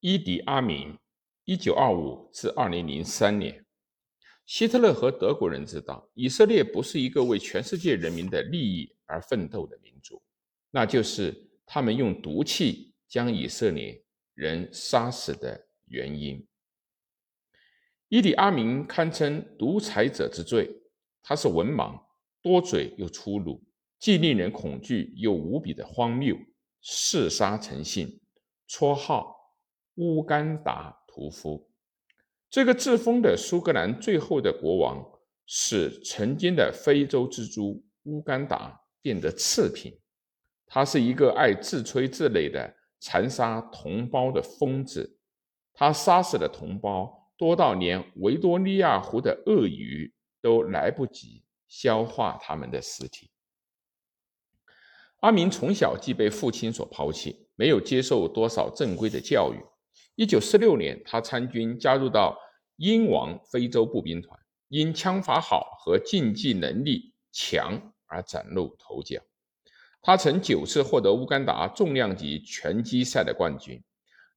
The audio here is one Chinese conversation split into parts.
伊迪阿明，一九二五至二零零三年。希特勒和德国人知道，以色列不是一个为全世界人民的利益而奋斗的民族，那就是他们用毒气将以色列人杀死的原因。伊迪阿明堪称独裁者之最，他是文盲、多嘴又粗鲁，既令人恐惧又无比的荒谬，嗜杀成性，绰号乌干达屠夫。这个自封的苏格兰最后的国王，使曾经的非洲之珠乌干达变得次品。他是一个爱自吹自擂的残杀同胞的疯子。他杀死的同胞多到连维多利亚湖的鳄鱼都来不及消化他们的尸体。阿明从小即被父亲所抛弃，没有接受多少正规的教育。一九四六年，他参军，加入到英王非洲步兵团，因枪法好和竞技能力强而崭露头角。他曾九次获得乌干达重量级拳击赛的冠军。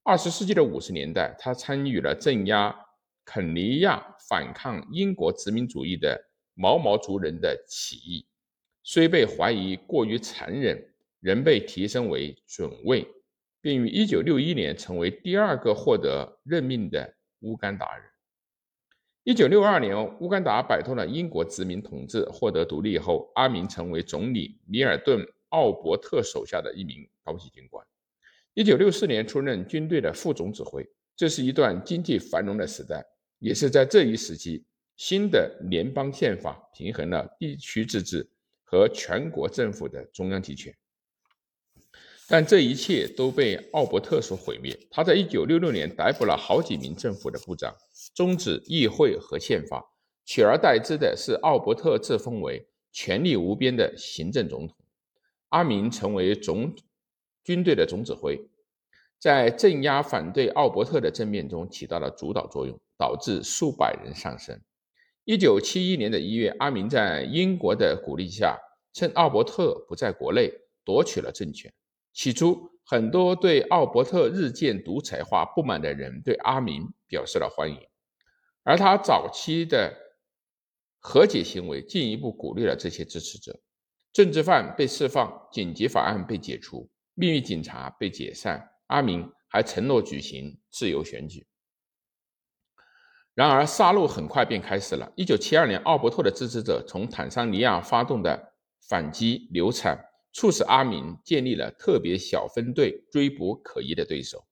二十世纪的五十年代，他参与了镇压肯尼亚反抗英国殖民主义的毛毛族人的起义，虽被怀疑过于残忍，仍被提升为准尉。并于一九六一年成为第二个获得任命的乌干达人。一九六二年，乌干达摆脱了英国殖民统治，获得独立后，阿明成为总理米尔顿·奥伯特手下的一名高级军官。一九六四年，出任军队的副总指挥。这是一段经济繁荣的时代，也是在这一时期，新的联邦宪法平衡了地区自治和全国政府的中央集权。但这一切都被奥伯特所毁灭。他在一九六六年逮捕了好几名政府的部长，终止议会和宪法，取而代之的是奥伯特自封为权力无边的行政总统。阿明成为总军队的总指挥，在镇压反对奥伯特的政变中起到了主导作用，导致数百人丧生。一九七一年的一月，阿明在英国的鼓励下，趁奥伯特不在国内，夺取了政权。起初，很多对奥伯特日渐独裁化不满的人对阿明表示了欢迎，而他早期的和解行为进一步鼓励了这些支持者。政治犯被释放，紧急法案被解除，秘密警察被解散。阿明还承诺举行自由选举。然而，杀戮很快便开始了。一九七二年，奥伯特的支持者从坦桑尼亚发动的反击流产。促使阿明建立了特别小分队追捕可疑的对手。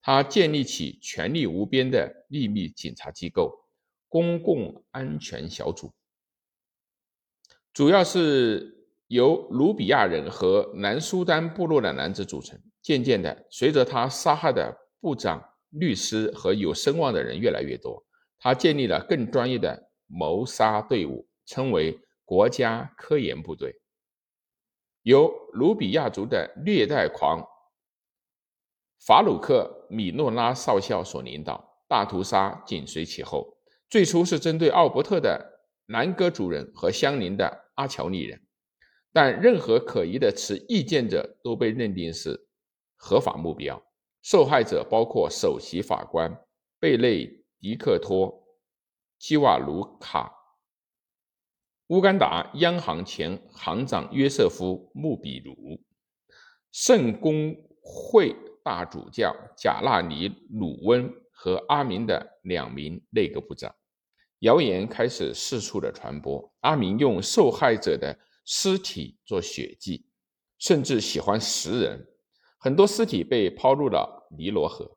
他建立起权力无边的秘密警察机构——公共安全小组，主要是由卢比亚人和南苏丹部落的男子组成。渐渐的，随着他杀害的部长、律师和有声望的人越来越多，他建立了更专业的谋杀队伍，称为国家科研部队。由卢比亚族的虐待狂法鲁克·米诺拉少校所领导，大屠杀紧随其后。最初是针对奥伯特的南哥族人和相邻的阿乔利人，但任何可疑的持意见者都被认定是合法目标。受害者包括首席法官贝内迪克托·基瓦卢卡。乌干达央行前行长约瑟夫·穆比鲁，圣公会大主教贾纳尼·鲁温和阿明的两名内阁部长。谣言开始四处的传播。阿明用受害者的尸体做血祭，甚至喜欢食人。很多尸体被抛入了尼罗河。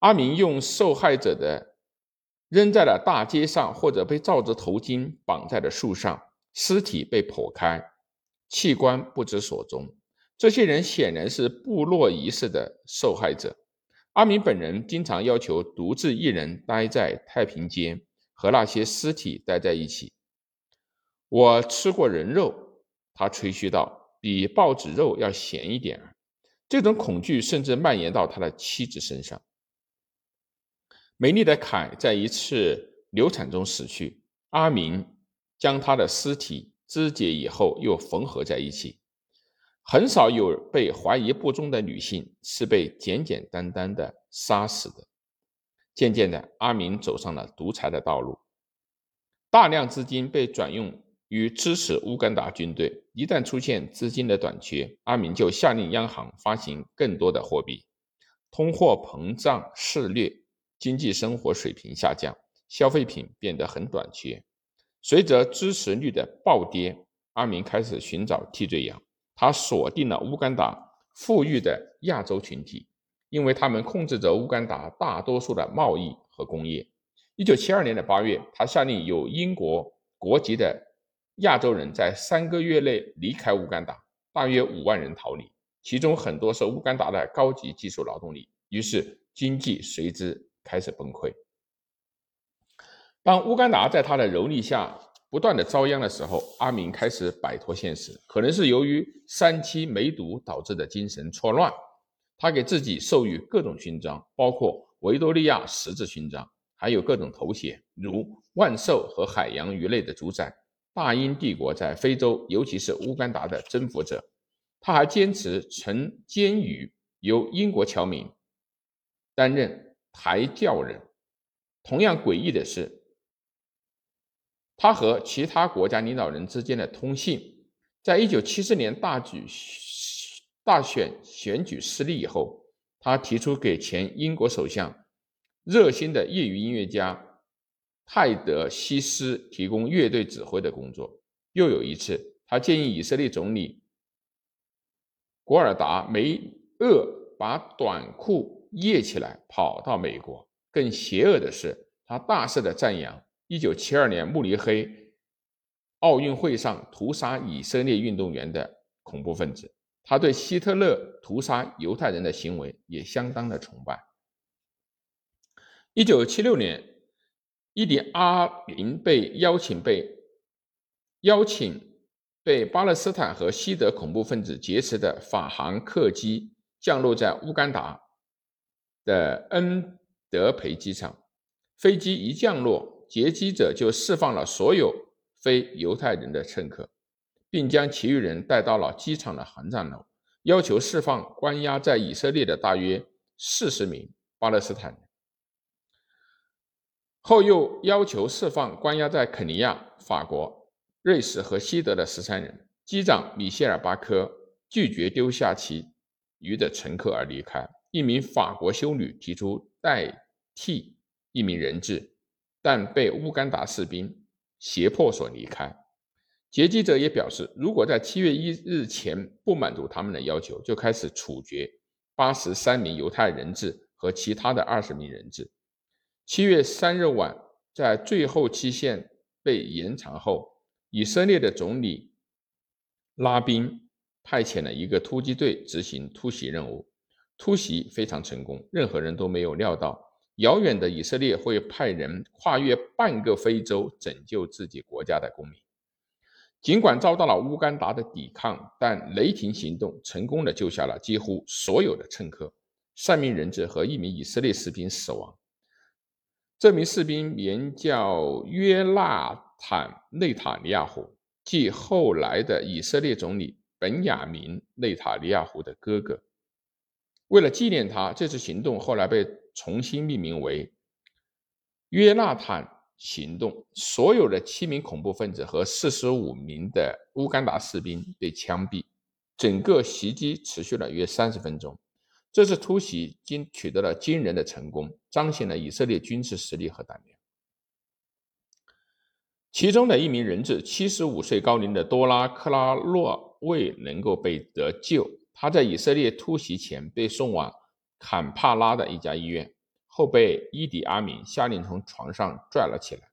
阿明用受害者的。扔在了大街上，或者被罩着头巾绑在了树上，尸体被剖开，器官不知所踪。这些人显然是部落仪式的受害者。阿明本人经常要求独自一人待在太平间，和那些尸体待在一起。我吃过人肉，他吹嘘道，比报纸肉要咸一点。这种恐惧甚至蔓延到他的妻子身上。美丽的凯在一次流产中死去。阿明将他的尸体肢解以后又缝合在一起。很少有被怀疑不忠的女性是被简简单单的杀死的。渐渐的，阿明走上了独裁的道路，大量资金被转用于支持乌干达军队。一旦出现资金的短缺，阿明就下令央行发行更多的货币，通货膨胀肆虐，经济生活水平下降，消费品变得很短缺。随着支持率的暴跌，阿明开始寻找替罪羊。他锁定了乌干达富裕的亚洲群体。因为他们控制着乌干达大多数的贸易和工业。一九七二年的八月，他下令有英国国籍的亚洲人在三个月内离开乌干达，大约五万人逃离，其中很多是乌干达的高级技术劳动力。于是经济随之开始崩溃。当乌干达在他的蹂躏下不断的遭殃的时候，阿明开始摆脱现实，可能是由于三七梅毒导致的精神错乱。他给自己授予各种勋章，包括维多利亚十字勋章，还有各种头衔，如万寿和海洋鱼类的主宰、大英帝国在非洲，尤其是乌干达的征服者。他还坚持曾监于由英国侨民担任抬轿人。同样诡异的是，他和其他国家领导人之间的通信，在一九七四年大举。大选选举失利以后，他提出给前英国首相热心的业余音乐家泰德西斯提供乐队指挥的工作。又有一次，他建议以色列总理古尔达梅厄把短裤掖起来跑到美国。更邪恶的是，他大肆的赞扬1972年慕尼黑奥运会上屠杀以色列运动员的恐怖分子。他对希特勒屠杀犹太人的行为也相当的崇拜。一九七六年，伊迪阿林被邀请被邀请被巴勒斯坦和西德恐怖分子劫持的法航客机降落在乌干达的恩德培机场。飞机一降落，劫机者就释放了所有非犹太人的乘客。并将其余人带到了机场的航站楼，要求释放关押在以色列的大约四十名巴勒斯坦人。后又要求释放关押在肯尼亚、法国、瑞士和西德的十三人。机长米歇尔·巴科拒绝丢下其余的乘客而离开。一名法国修女提出代替一名人质，但被乌干达士兵胁迫所离开。劫机者也表示，如果在七月一日前不满足他们的要求，就开始处决八十三名犹太人质和其他的二十名人质。七月三日晚，在最后期限被延长后，以色列的总理拉宾派遣了一个突击队执行突袭任务。突袭非常成功，任何人都没有料到，遥远的以色列会派人跨越半个非洲拯救自己国家的公民。尽管遭到了乌干达的抵抗，但雷霆行动成功的救下了几乎所有的乘客，三名人质和一名以色列士兵死亡。这名士兵名叫约纳坦·内塔尼亚胡，即后来的以色列总理本雅明·内塔尼亚胡的哥哥。为了纪念他，这次行动后来被重新命名为约纳坦。行动，所有的七名恐怖分子和四十五名的乌干达士兵被枪毙。整个袭击持续了约三十分钟。这次突袭经取得了惊人的成功，彰显了以色列军事实力和胆量。其中的一名人质，七十五岁高龄的多拉克拉洛未能够被得救。他在以色列突袭前被送往坎帕拉的一家医院。后被伊迪阿敏下令从床上拽了起来，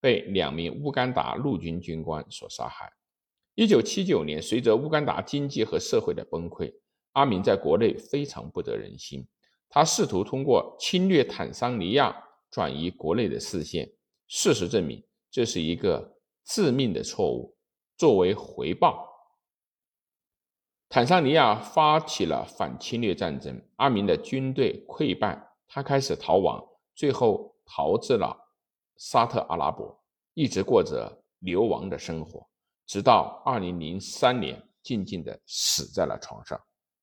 被两名乌干达陆军军官所杀害。一九七九年，随着乌干达经济和社会的崩溃，阿明在国内非常不得人心。他试图通过侵略坦桑尼亚转移国内的视线。事实证明，这是一个致命的错误。作为回报，坦桑尼亚发起了反侵略战争，阿明的军队溃败。他开始逃亡，最后逃至了沙特阿拉伯，一直过着流亡的生活，直到二零零三年静静地死在了床上。